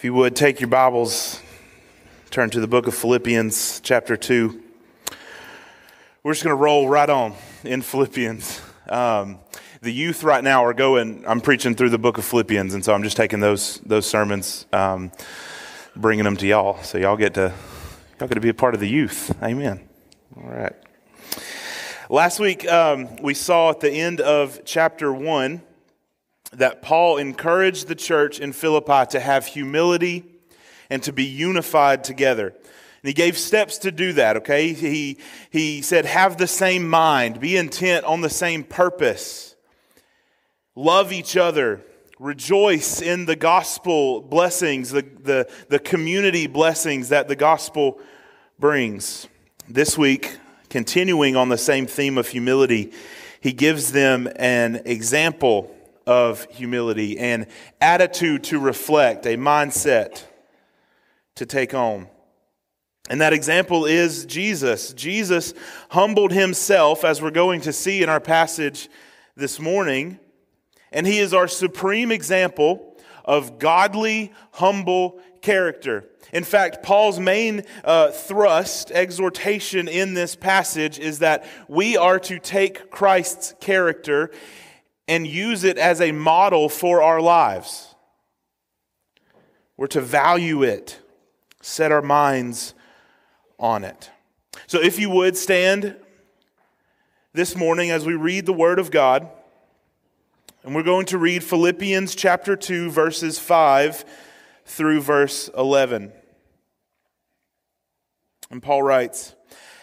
If you would take your Bibles, turn to the book of Philippians, chapter 2. We're just going to roll right on in Philippians. Um, the youth right now are going, I'm preaching through the book of Philippians, and so I'm just taking those, those sermons, um, bringing them to y'all. So y'all get to, y'all get to be a part of the youth. Amen. All right. Last week, um, we saw at the end of chapter 1 that Paul encouraged the church in Philippi to have humility and to be unified together. And he gave steps to do that, okay? He, he said, have the same mind, be intent on the same purpose, love each other, rejoice in the gospel blessings, the, the, the community blessings that the gospel brings. This week, continuing on the same theme of humility, he gives them an example of humility, an attitude to reflect, a mindset to take on. And that example is Jesus. Jesus humbled himself, as we're going to see in our passage this morning, and he is our supreme example of godly, humble character. In fact, Paul's main uh, thrust, exhortation in this passage is that we are to take Christ's character and use it as a model for our lives. We're to value it, set our minds on it. So, if you would stand this morning as we read the Word of God, and we're going to read Philippians chapter 2, verses 5 through verse 11. And Paul writes,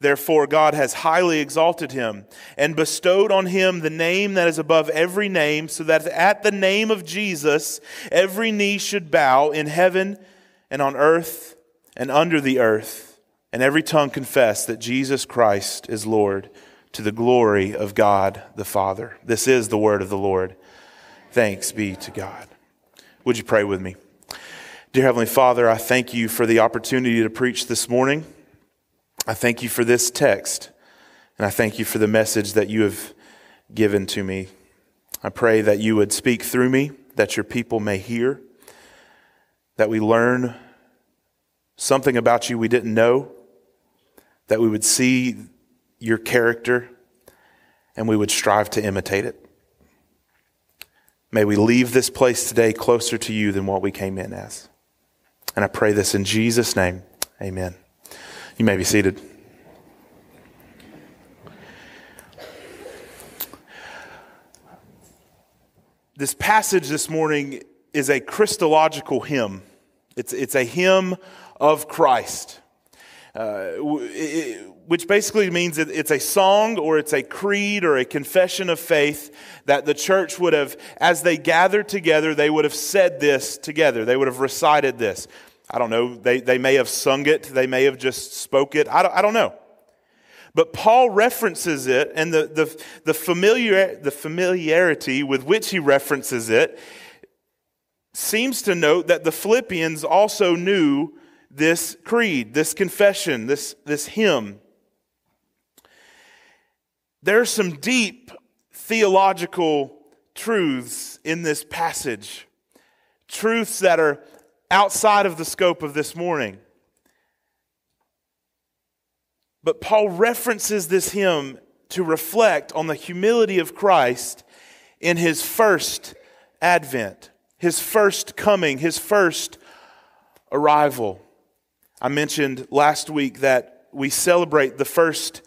Therefore, God has highly exalted him and bestowed on him the name that is above every name, so that at the name of Jesus every knee should bow in heaven and on earth and under the earth, and every tongue confess that Jesus Christ is Lord to the glory of God the Father. This is the word of the Lord. Thanks be to God. Would you pray with me? Dear Heavenly Father, I thank you for the opportunity to preach this morning. I thank you for this text, and I thank you for the message that you have given to me. I pray that you would speak through me, that your people may hear, that we learn something about you we didn't know, that we would see your character, and we would strive to imitate it. May we leave this place today closer to you than what we came in as. And I pray this in Jesus' name. Amen. You may be seated. This passage this morning is a Christological hymn. It's, it's a hymn of Christ, uh, it, which basically means that it's a song or it's a creed or a confession of faith that the church would have, as they gathered together, they would have said this together. They would have recited this. I don't know. They, they may have sung it, they may have just spoke it. I don't, I don't know. But Paul references it, and the, the, the, familiar, the familiarity with which he references it seems to note that the Philippians also knew this creed, this confession, this, this hymn. There are some deep theological truths in this passage, truths that are outside of the scope of this morning. But Paul references this hymn to reflect on the humility of Christ in his first advent, his first coming, his first arrival. I mentioned last week that we celebrate the first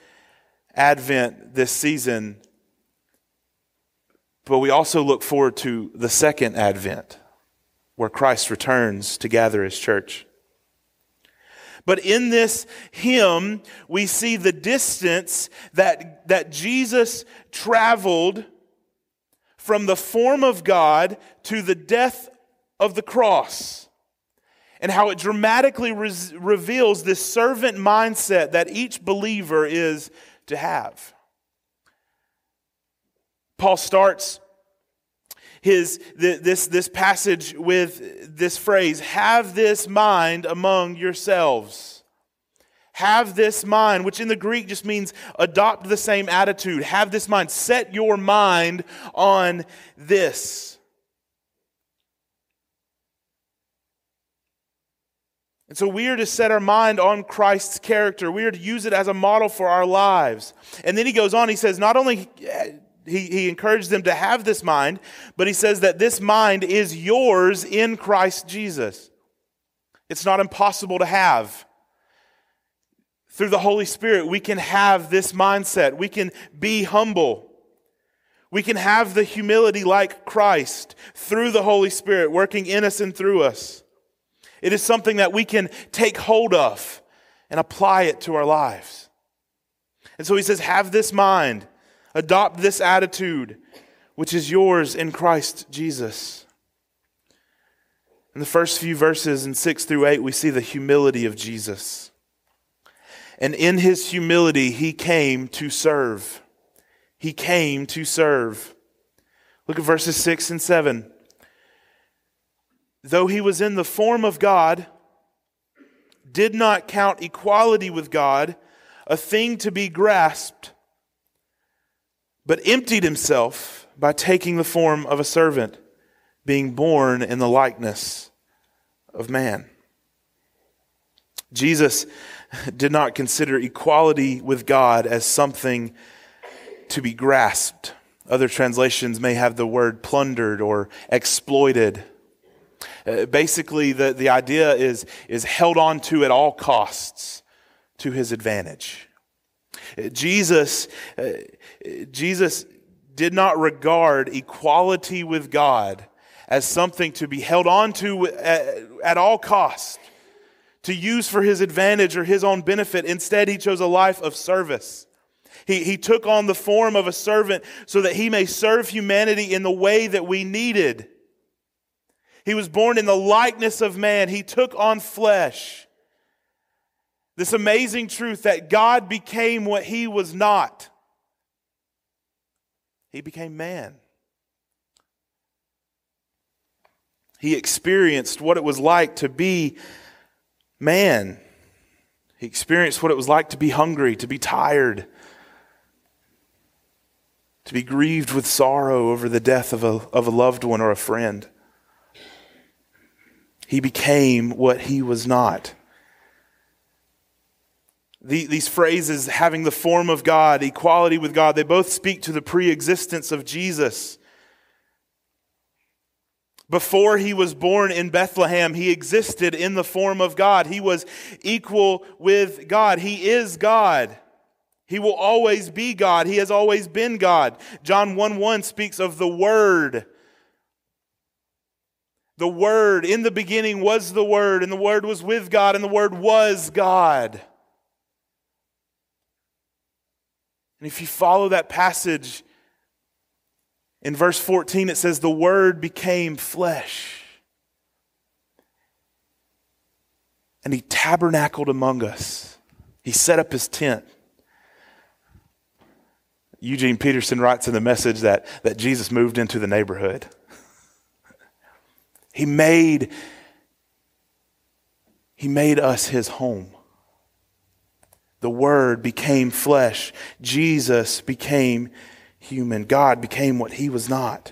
advent this season, but we also look forward to the second advent where Christ returns to gather his church. But in this hymn, we see the distance that, that Jesus traveled from the form of God to the death of the cross. and how it dramatically re- reveals this servant mindset that each believer is to have. Paul starts his, this, this passage with this phrase have this mind among yourselves. Have this mind, which in the Greek just means adopt the same attitude. Have this mind. Set your mind on this. And so we are to set our mind on Christ's character. We are to use it as a model for our lives. And then he goes on, he says, not only he, he encouraged them to have this mind, but he says that this mind is yours in Christ Jesus. It's not impossible to have. Through the Holy Spirit, we can have this mindset. We can be humble. We can have the humility like Christ through the Holy Spirit working in us and through us. It is something that we can take hold of and apply it to our lives. And so he says, Have this mind, adopt this attitude, which is yours in Christ Jesus. In the first few verses in 6 through 8, we see the humility of Jesus. And in his humility, he came to serve. He came to serve. Look at verses 6 and 7 though he was in the form of God, did not count equality with God a thing to be grasped, but emptied himself by taking the form of a servant, being born in the likeness of man. Jesus did not consider equality with God as something to be grasped. Other translations may have the word plundered or exploited. Uh, basically, the, the idea is, is held on to at all costs to his advantage. Jesus, uh, Jesus did not regard equality with God as something to be held on to at, all costs, to use for his advantage or his own benefit. Instead, he chose a life of service. He, he took on the form of a servant so that he may serve humanity in the way that we needed. He was born in the likeness of man. He took on flesh. This amazing truth that God became what he was not. He became man. He experienced what it was like to be man. He experienced what it was like to be hungry, to be tired, to be grieved with sorrow over the death of a, of a loved one or a friend. He became what he was not. The, these phrases, having the form of God, equality with God, they both speak to the pre existence of Jesus. Before he was born in Bethlehem, he existed in the form of God. He was equal with God. He is God. He will always be God. He has always been God. John 1 1 speaks of the Word the Word, in the beginning was the Word, and the Word was with God, and the Word was God. And if you follow that passage, in verse 14 it says, The Word became flesh. And He tabernacled among us, He set up His tent. Eugene Peterson writes in the message that, that Jesus moved into the neighborhood. He made, he made us his home. The Word became flesh. Jesus became human. God became what he was not.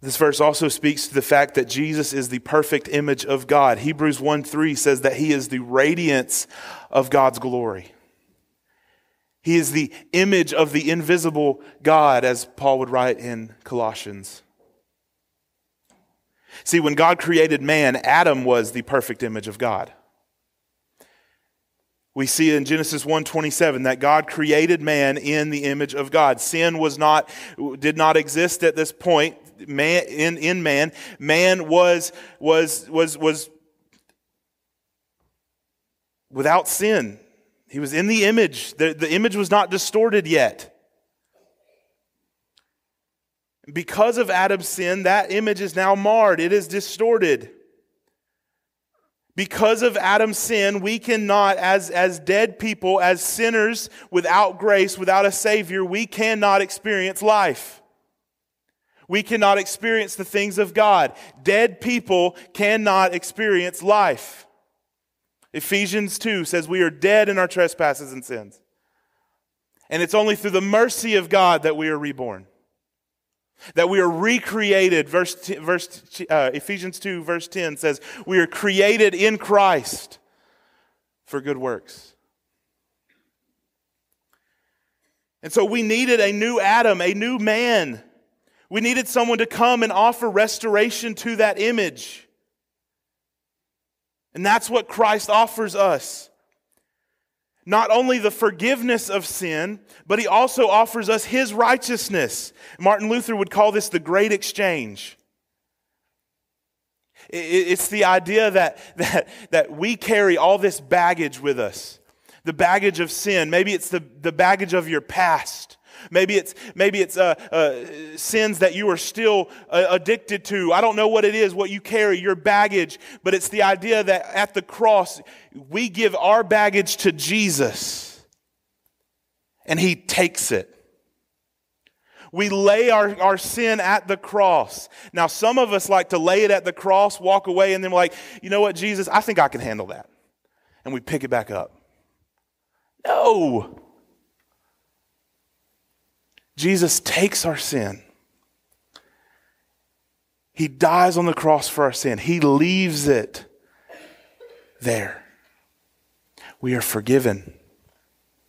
This verse also speaks to the fact that Jesus is the perfect image of God. Hebrews 1 3 says that he is the radiance of God's glory. He is the image of the invisible God, as Paul would write in Colossians. See, when God created man, Adam was the perfect image of God. We see in Genesis 1:27 that God created man in the image of God. Sin was not did not exist at this point man in, in man. Man was was was was without sin. He was in the image. The, the image was not distorted yet. Because of Adam's sin, that image is now marred, it is distorted. Because of Adam's sin, we cannot, as, as dead people, as sinners without grace, without a Savior, we cannot experience life. We cannot experience the things of God. Dead people cannot experience life. Ephesians 2 says we are dead in our trespasses and sins. And it's only through the mercy of God that we are reborn. That we are recreated. Verse, verse uh, Ephesians 2, verse 10 says, We are created in Christ for good works. And so we needed a new Adam, a new man. We needed someone to come and offer restoration to that image. And that's what Christ offers us not only the forgiveness of sin, but he also offers us his righteousness. Martin Luther would call this the great exchange. It's the idea that, that, that we carry all this baggage with us the baggage of sin. Maybe it's the, the baggage of your past. Maybe it's, maybe it's uh, uh, sins that you are still uh, addicted to. I don't know what it is, what you carry, your baggage, but it's the idea that at the cross, we give our baggage to Jesus and He takes it. We lay our, our sin at the cross. Now, some of us like to lay it at the cross, walk away, and then we're like, you know what, Jesus, I think I can handle that. And we pick it back up. No. Jesus takes our sin. He dies on the cross for our sin. He leaves it there. We are forgiven.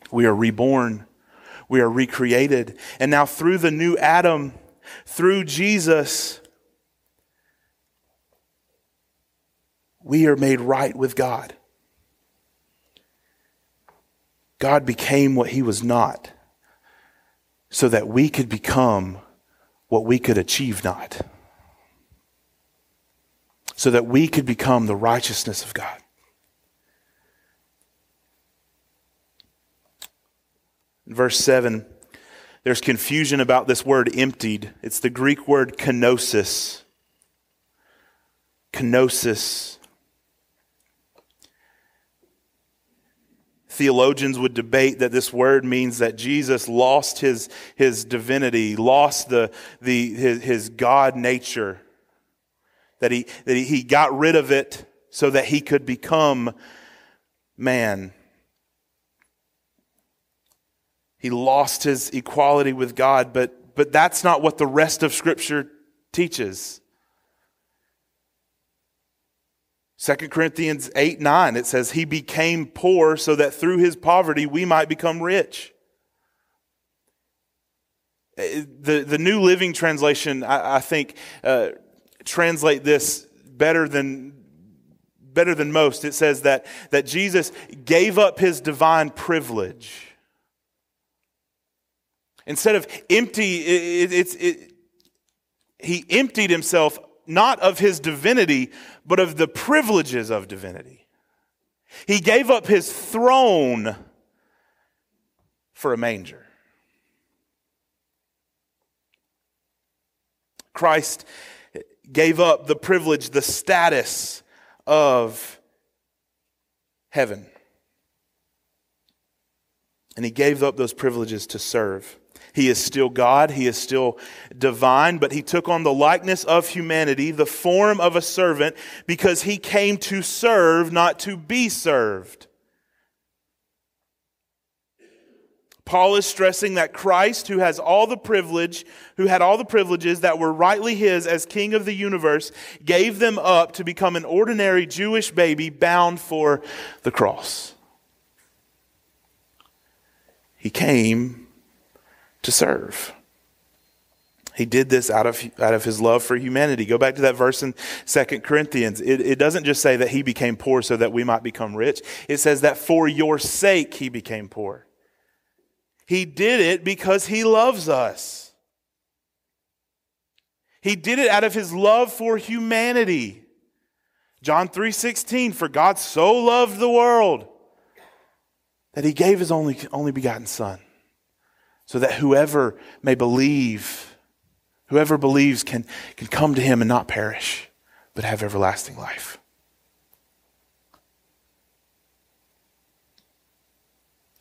We are reborn. We are recreated. And now, through the new Adam, through Jesus, we are made right with God. God became what he was not so that we could become what we could achieve not. So that we could become the righteousness of God. In verse 7, there's confusion about this word emptied. It's the Greek word kenosis. Kenosis. Theologians would debate that this word means that Jesus lost his, his divinity, lost the, the, his, his God nature, that, he, that he, he got rid of it so that he could become man. He lost his equality with God, but, but that's not what the rest of Scripture teaches. 2 Corinthians 8 9, it says, He became poor so that through his poverty we might become rich. Uh, the, the New Living Translation, I, I think, uh, translate this better than, better than most. It says that, that Jesus gave up his divine privilege. Instead of empty, it, it, it, he emptied himself not of his divinity, but of the privileges of divinity. He gave up his throne for a manger. Christ gave up the privilege, the status of heaven. And he gave up those privileges to serve. He is still God, he is still divine, but he took on the likeness of humanity, the form of a servant, because he came to serve, not to be served. Paul is stressing that Christ, who has all the privilege, who had all the privileges that were rightly his as king of the universe, gave them up to become an ordinary Jewish baby bound for the cross. He came to serve. He did this out of, out of his love for humanity. Go back to that verse in 2 Corinthians. It, it doesn't just say that he became poor so that we might become rich. It says that for your sake he became poor. He did it because he loves us. He did it out of his love for humanity. John 3:16 for God so loved the world that he gave his only only begotten son so that whoever may believe, whoever believes can, can come to him and not perish, but have everlasting life.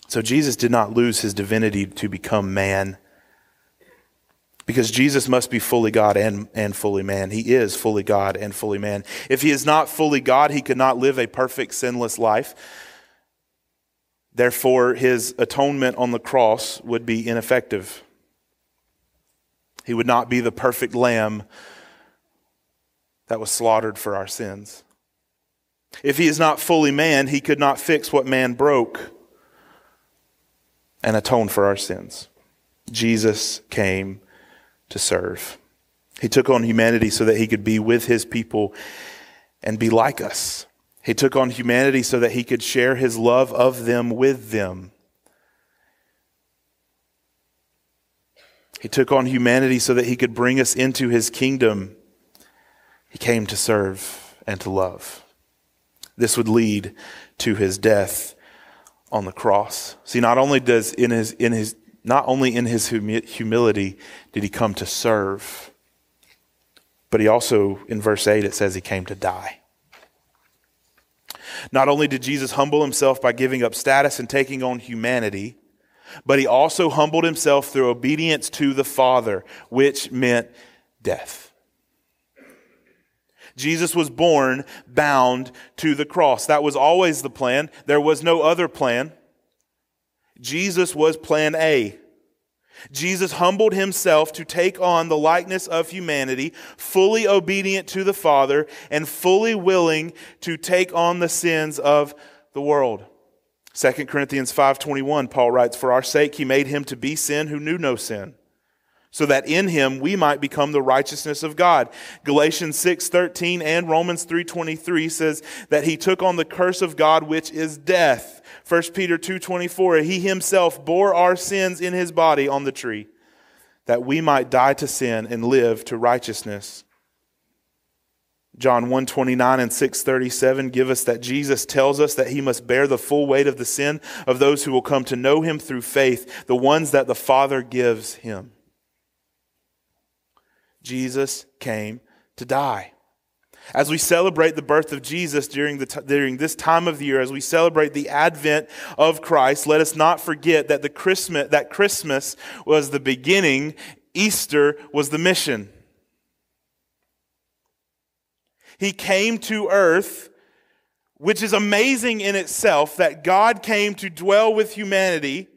So Jesus did not lose his divinity to become man. Because Jesus must be fully God and, and fully man. He is fully God and fully man. If he is not fully God, he could not live a perfect, sinless life. Therefore, his atonement on the cross would be ineffective. He would not be the perfect lamb that was slaughtered for our sins. If he is not fully man, he could not fix what man broke and atone for our sins. Jesus came to serve. He took on humanity so that he could be with his people and be like us. He took on humanity so that he could share his love of them with them. He took on humanity so that he could bring us into his kingdom. He came to serve and to love. This would lead to his death on the cross. See, not only does in his, in his, not only in his humility did he come to serve, but he also, in verse 8, it says he came to die. Not only did Jesus humble himself by giving up status and taking on humanity, but he also humbled himself through obedience to the Father, which meant death. Jesus was born bound to the cross. That was always the plan. There was no other plan. Jesus was plan A. Jesus humbled himself to take on the likeness of humanity, fully obedient to the Father and fully willing to take on the sins of the world. 2 Corinthians 5:21 Paul writes for our sake he made him to be sin who knew no sin so that in him we might become the righteousness of God. Galatians 6:13 and Romans 3:23 says that he took on the curse of God which is death. 1 Peter 2:24 he himself bore our sins in his body on the tree that we might die to sin and live to righteousness. John 129 and 637 give us that Jesus tells us that he must bear the full weight of the sin of those who will come to know him through faith, the ones that the Father gives him. Jesus came to die. As we celebrate the birth of Jesus during, the t- during this time of the year, as we celebrate the advent of Christ, let us not forget that, the Christmas, that Christmas was the beginning, Easter was the mission. He came to earth, which is amazing in itself that God came to dwell with humanity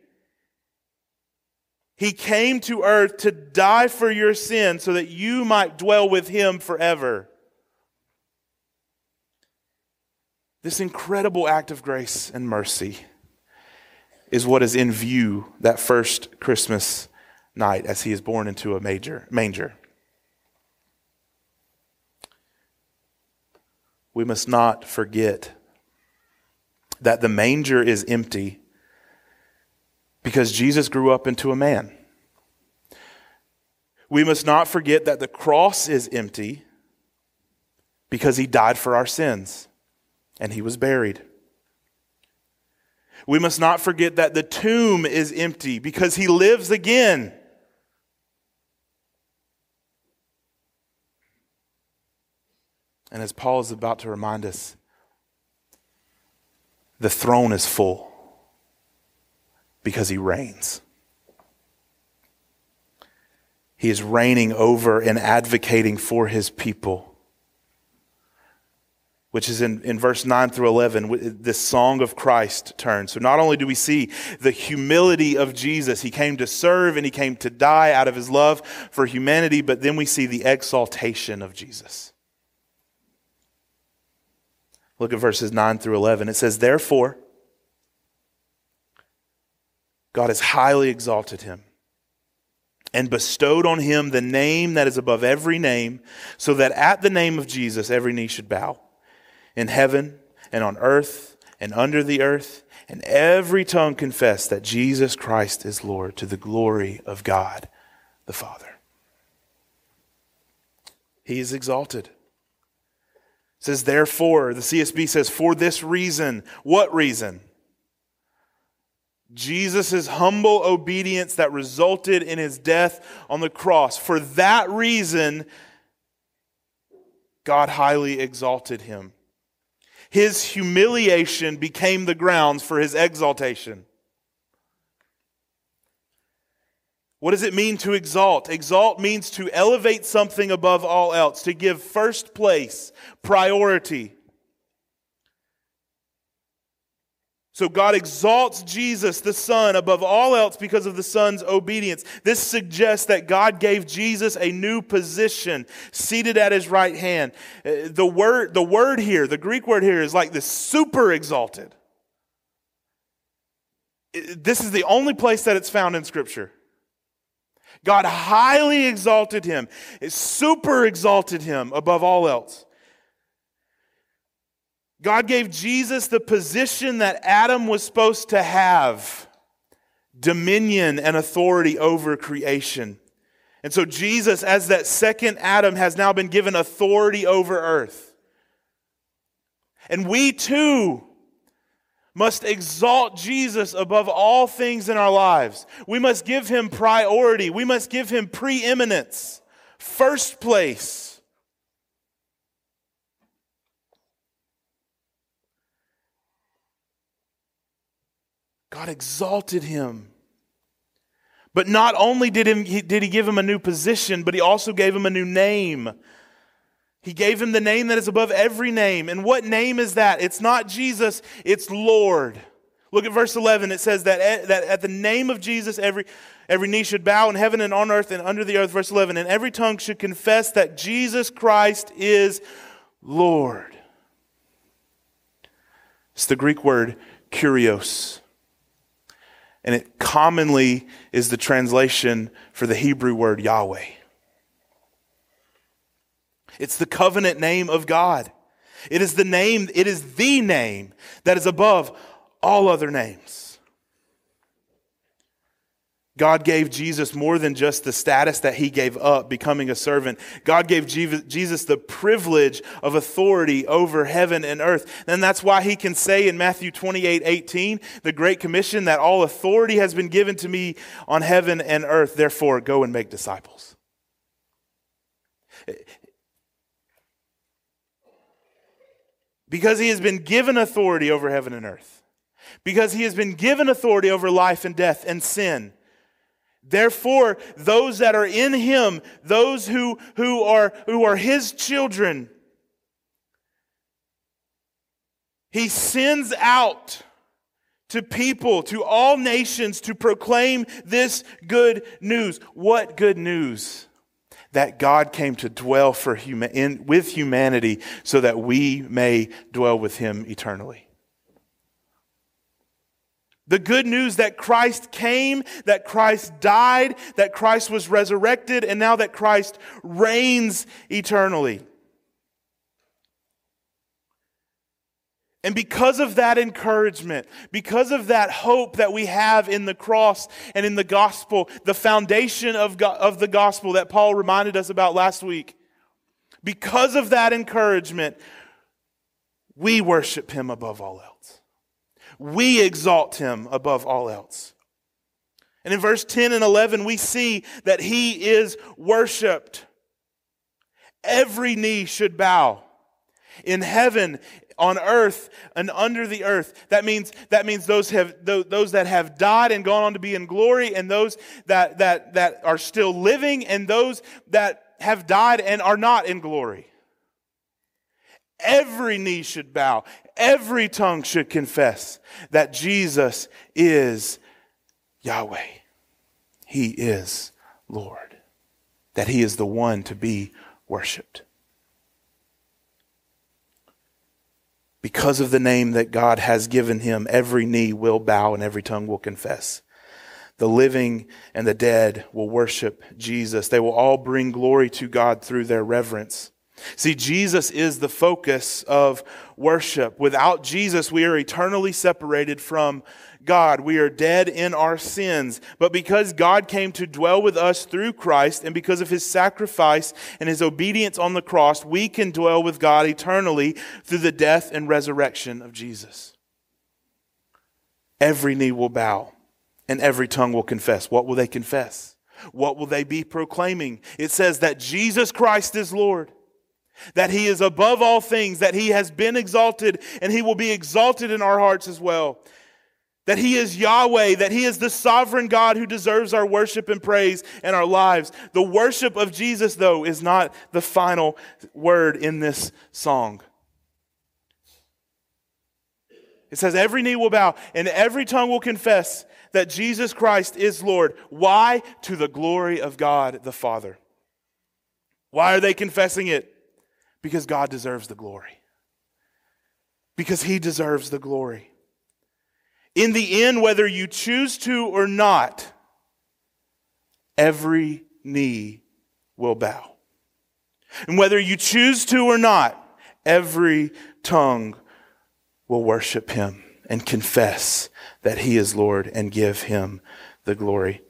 he came to earth to die for your sin so that you might dwell with him forever. This incredible act of grace and mercy is what is in view that first Christmas night as he is born into a major, manger. We must not forget that the manger is empty because Jesus grew up into a man. We must not forget that the cross is empty because he died for our sins and he was buried. We must not forget that the tomb is empty because he lives again. And as Paul is about to remind us, the throne is full because he reigns. He is reigning over and advocating for his people. Which is in, in verse 9 through 11, this song of Christ turns. So not only do we see the humility of Jesus, he came to serve and he came to die out of his love for humanity, but then we see the exaltation of Jesus. Look at verses 9 through 11. It says, Therefore, God has highly exalted him and bestowed on him the name that is above every name, so that at the name of Jesus every knee should bow in heaven and on earth and under the earth, and every tongue confess that Jesus Christ is Lord to the glory of God the Father. He is exalted. It says, therefore, the CSB says, for this reason. What reason? Jesus' humble obedience that resulted in his death on the cross. For that reason, God highly exalted him. His humiliation became the grounds for his exaltation. What does it mean to exalt? Exalt means to elevate something above all else, to give first place, priority. So God exalts Jesus, the Son, above all else because of the Son's obedience. This suggests that God gave Jesus a new position, seated at his right hand. Uh, the word, the word here, the Greek word here, is like this super exalted. This is the only place that it's found in Scripture. God highly exalted him, super exalted him above all else. God gave Jesus the position that Adam was supposed to have dominion and authority over creation. And so, Jesus, as that second Adam, has now been given authority over earth. And we too must exalt Jesus above all things in our lives. We must give him priority. We must give him preeminence, first place. God exalted him. But not only did, him, did he give him a new position, but he also gave him a new name. He gave him the name that is above every name. And what name is that? It's not Jesus, it's Lord. Look at verse 11. It says that at, that at the name of Jesus, every, every knee should bow in heaven and on earth and under the earth. Verse 11. And every tongue should confess that Jesus Christ is Lord. It's the Greek word kurios. And it commonly is the translation for the Hebrew word Yahweh. It's the covenant name of God. It is the name, it is the name that is above all other names. God gave Jesus more than just the status that he gave up, becoming a servant. God gave Jesus the privilege of authority over heaven and earth. And that's why he can say in Matthew 28 18, the Great Commission, that all authority has been given to me on heaven and earth. Therefore, go and make disciples. Because he has been given authority over heaven and earth. Because he has been given authority over life and death and sin. Therefore, those that are in him, those who, who, are, who are his children, he sends out to people, to all nations, to proclaim this good news. What good news? that God came to dwell for huma- in, with humanity so that we may dwell with him eternally. The good news that Christ came, that Christ died, that Christ was resurrected, and now that Christ reigns eternally. And because of that encouragement, because of that hope that we have in the cross and in the gospel, the foundation of, go- of the gospel that Paul reminded us about last week, because of that encouragement, we worship him above all else. We exalt him above all else. And in verse 10 and 11, we see that he is worshiped. Every knee should bow in heaven, on earth and under the earth. That means, that means those, have, those that have died and gone on to be in glory, and those that, that, that are still living, and those that have died and are not in glory. Every knee should bow, every tongue should confess that Jesus is Yahweh. He is Lord, that He is the one to be worshiped. Because of the name that God has given him, every knee will bow and every tongue will confess. The living and the dead will worship Jesus. They will all bring glory to God through their reverence. See, Jesus is the focus of worship. Without Jesus, we are eternally separated from God. We are dead in our sins. But because God came to dwell with us through Christ and because of his sacrifice and his obedience on the cross, we can dwell with God eternally through the death and resurrection of Jesus. Every knee will bow and every tongue will confess. What will they confess? What will they be proclaiming? It says that Jesus Christ is Lord that he is above all things, that he has been exalted, and he will be exalted in our hearts as well. that He is Yahweh, that He is the sovereign God who deserves our worship and praise and our lives. The worship of Jesus, though, is not the final word in this song. It says, Every knee will bow and every tongue will confess that Jesus Christ is Lord. Why? To the glory of God the Father. Why are they confessing it? Because God deserves the glory. Because He deserves the glory. In the end, whether you choose to or not, every knee will bow. And whether you choose to or not, every tongue will worship him and confess that he is Lord and give him the glory.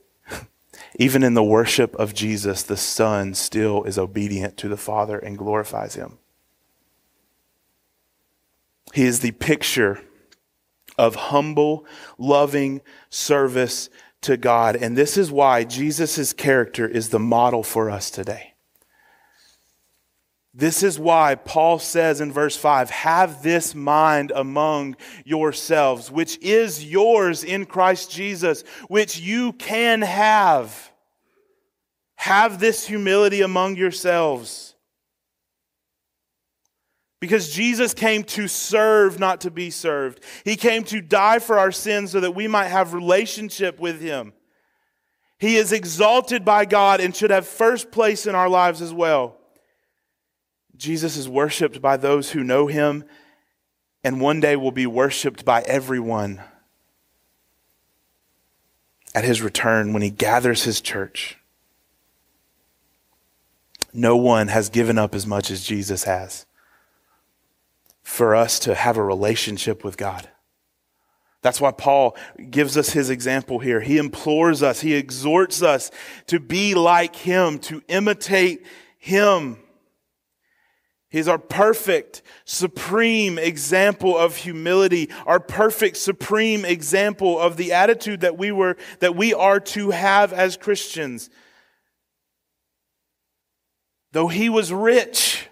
Even in the worship of Jesus, the Son still is obedient to the Father and glorifies him. He is the picture of humble, loving service to God. And this is why Jesus' character is the model for us today. This is why Paul says in verse 5 Have this mind among yourselves, which is yours in Christ Jesus, which you can have. Have this humility among yourselves. Because Jesus came to serve, not to be served. He came to die for our sins so that we might have relationship with Him. He is exalted by God and should have first place in our lives as well. Jesus is worshiped by those who know Him and one day will be worshiped by everyone at His return when He gathers His church. No one has given up as much as Jesus has for us to have a relationship with God. That's why Paul gives us his example here. He implores us, he exhorts us to be like him, to imitate him. He's our perfect, supreme example of humility, our perfect, supreme example of the attitude that we were, that we are to have as Christians. Though he was rich,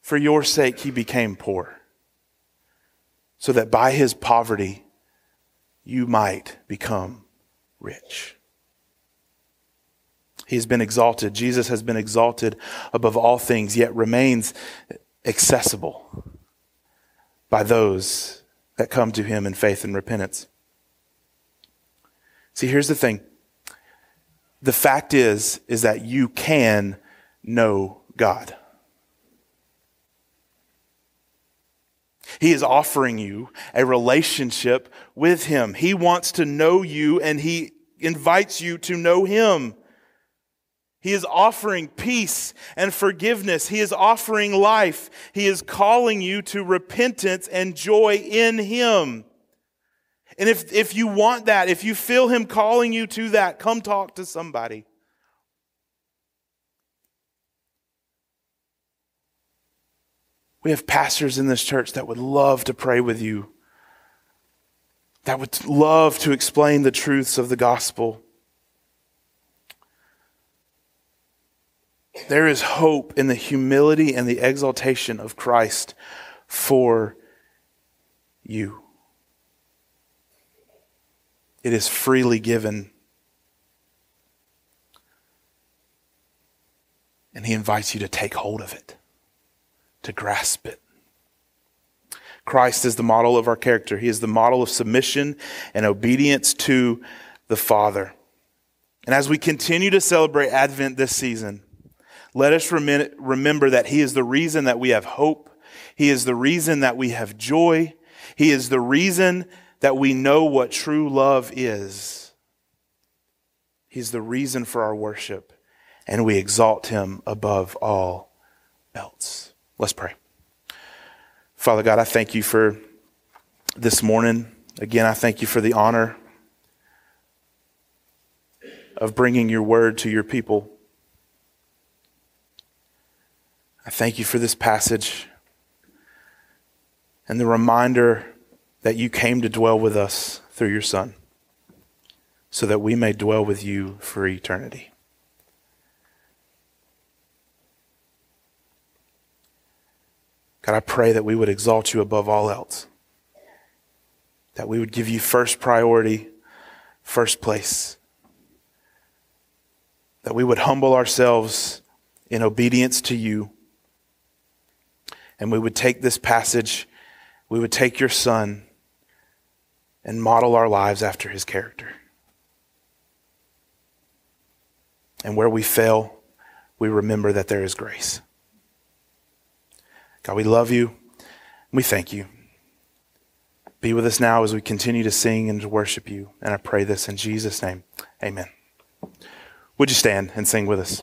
for your sake, he became poor, so that by his poverty, you might become rich. He has been exalted. Jesus has been exalted above all things, yet remains accessible by those that come to him in faith and repentance. See, here's the thing. The fact is, is that you can know God. He is offering you a relationship with Him. He wants to know you and He invites you to know Him. He is offering peace and forgiveness. He is offering life. He is calling you to repentance and joy in Him. And if, if you want that, if you feel Him calling you to that, come talk to somebody. We have pastors in this church that would love to pray with you, that would love to explain the truths of the gospel. There is hope in the humility and the exaltation of Christ for you. It is freely given. And he invites you to take hold of it to grasp it. Christ is the model of our character. He is the model of submission and obedience to the Father. And as we continue to celebrate Advent this season, let us remember that He is the reason that we have hope. He is the reason that we have joy. He is the reason that we know what true love is. He's the reason for our worship, and we exalt Him above all else. Let's pray. Father God, I thank you for this morning. Again, I thank you for the honor of bringing your word to your people. I thank you for this passage and the reminder that you came to dwell with us through your Son so that we may dwell with you for eternity. God, I pray that we would exalt you above all else, that we would give you first priority, first place. That we would humble ourselves in obedience to you. And we would take this passage, we would take your son and model our lives after his character. And where we fail, we remember that there is grace. God, we love you. We thank you. Be with us now as we continue to sing and to worship you. And I pray this in Jesus' name. Amen. Would you stand and sing with us?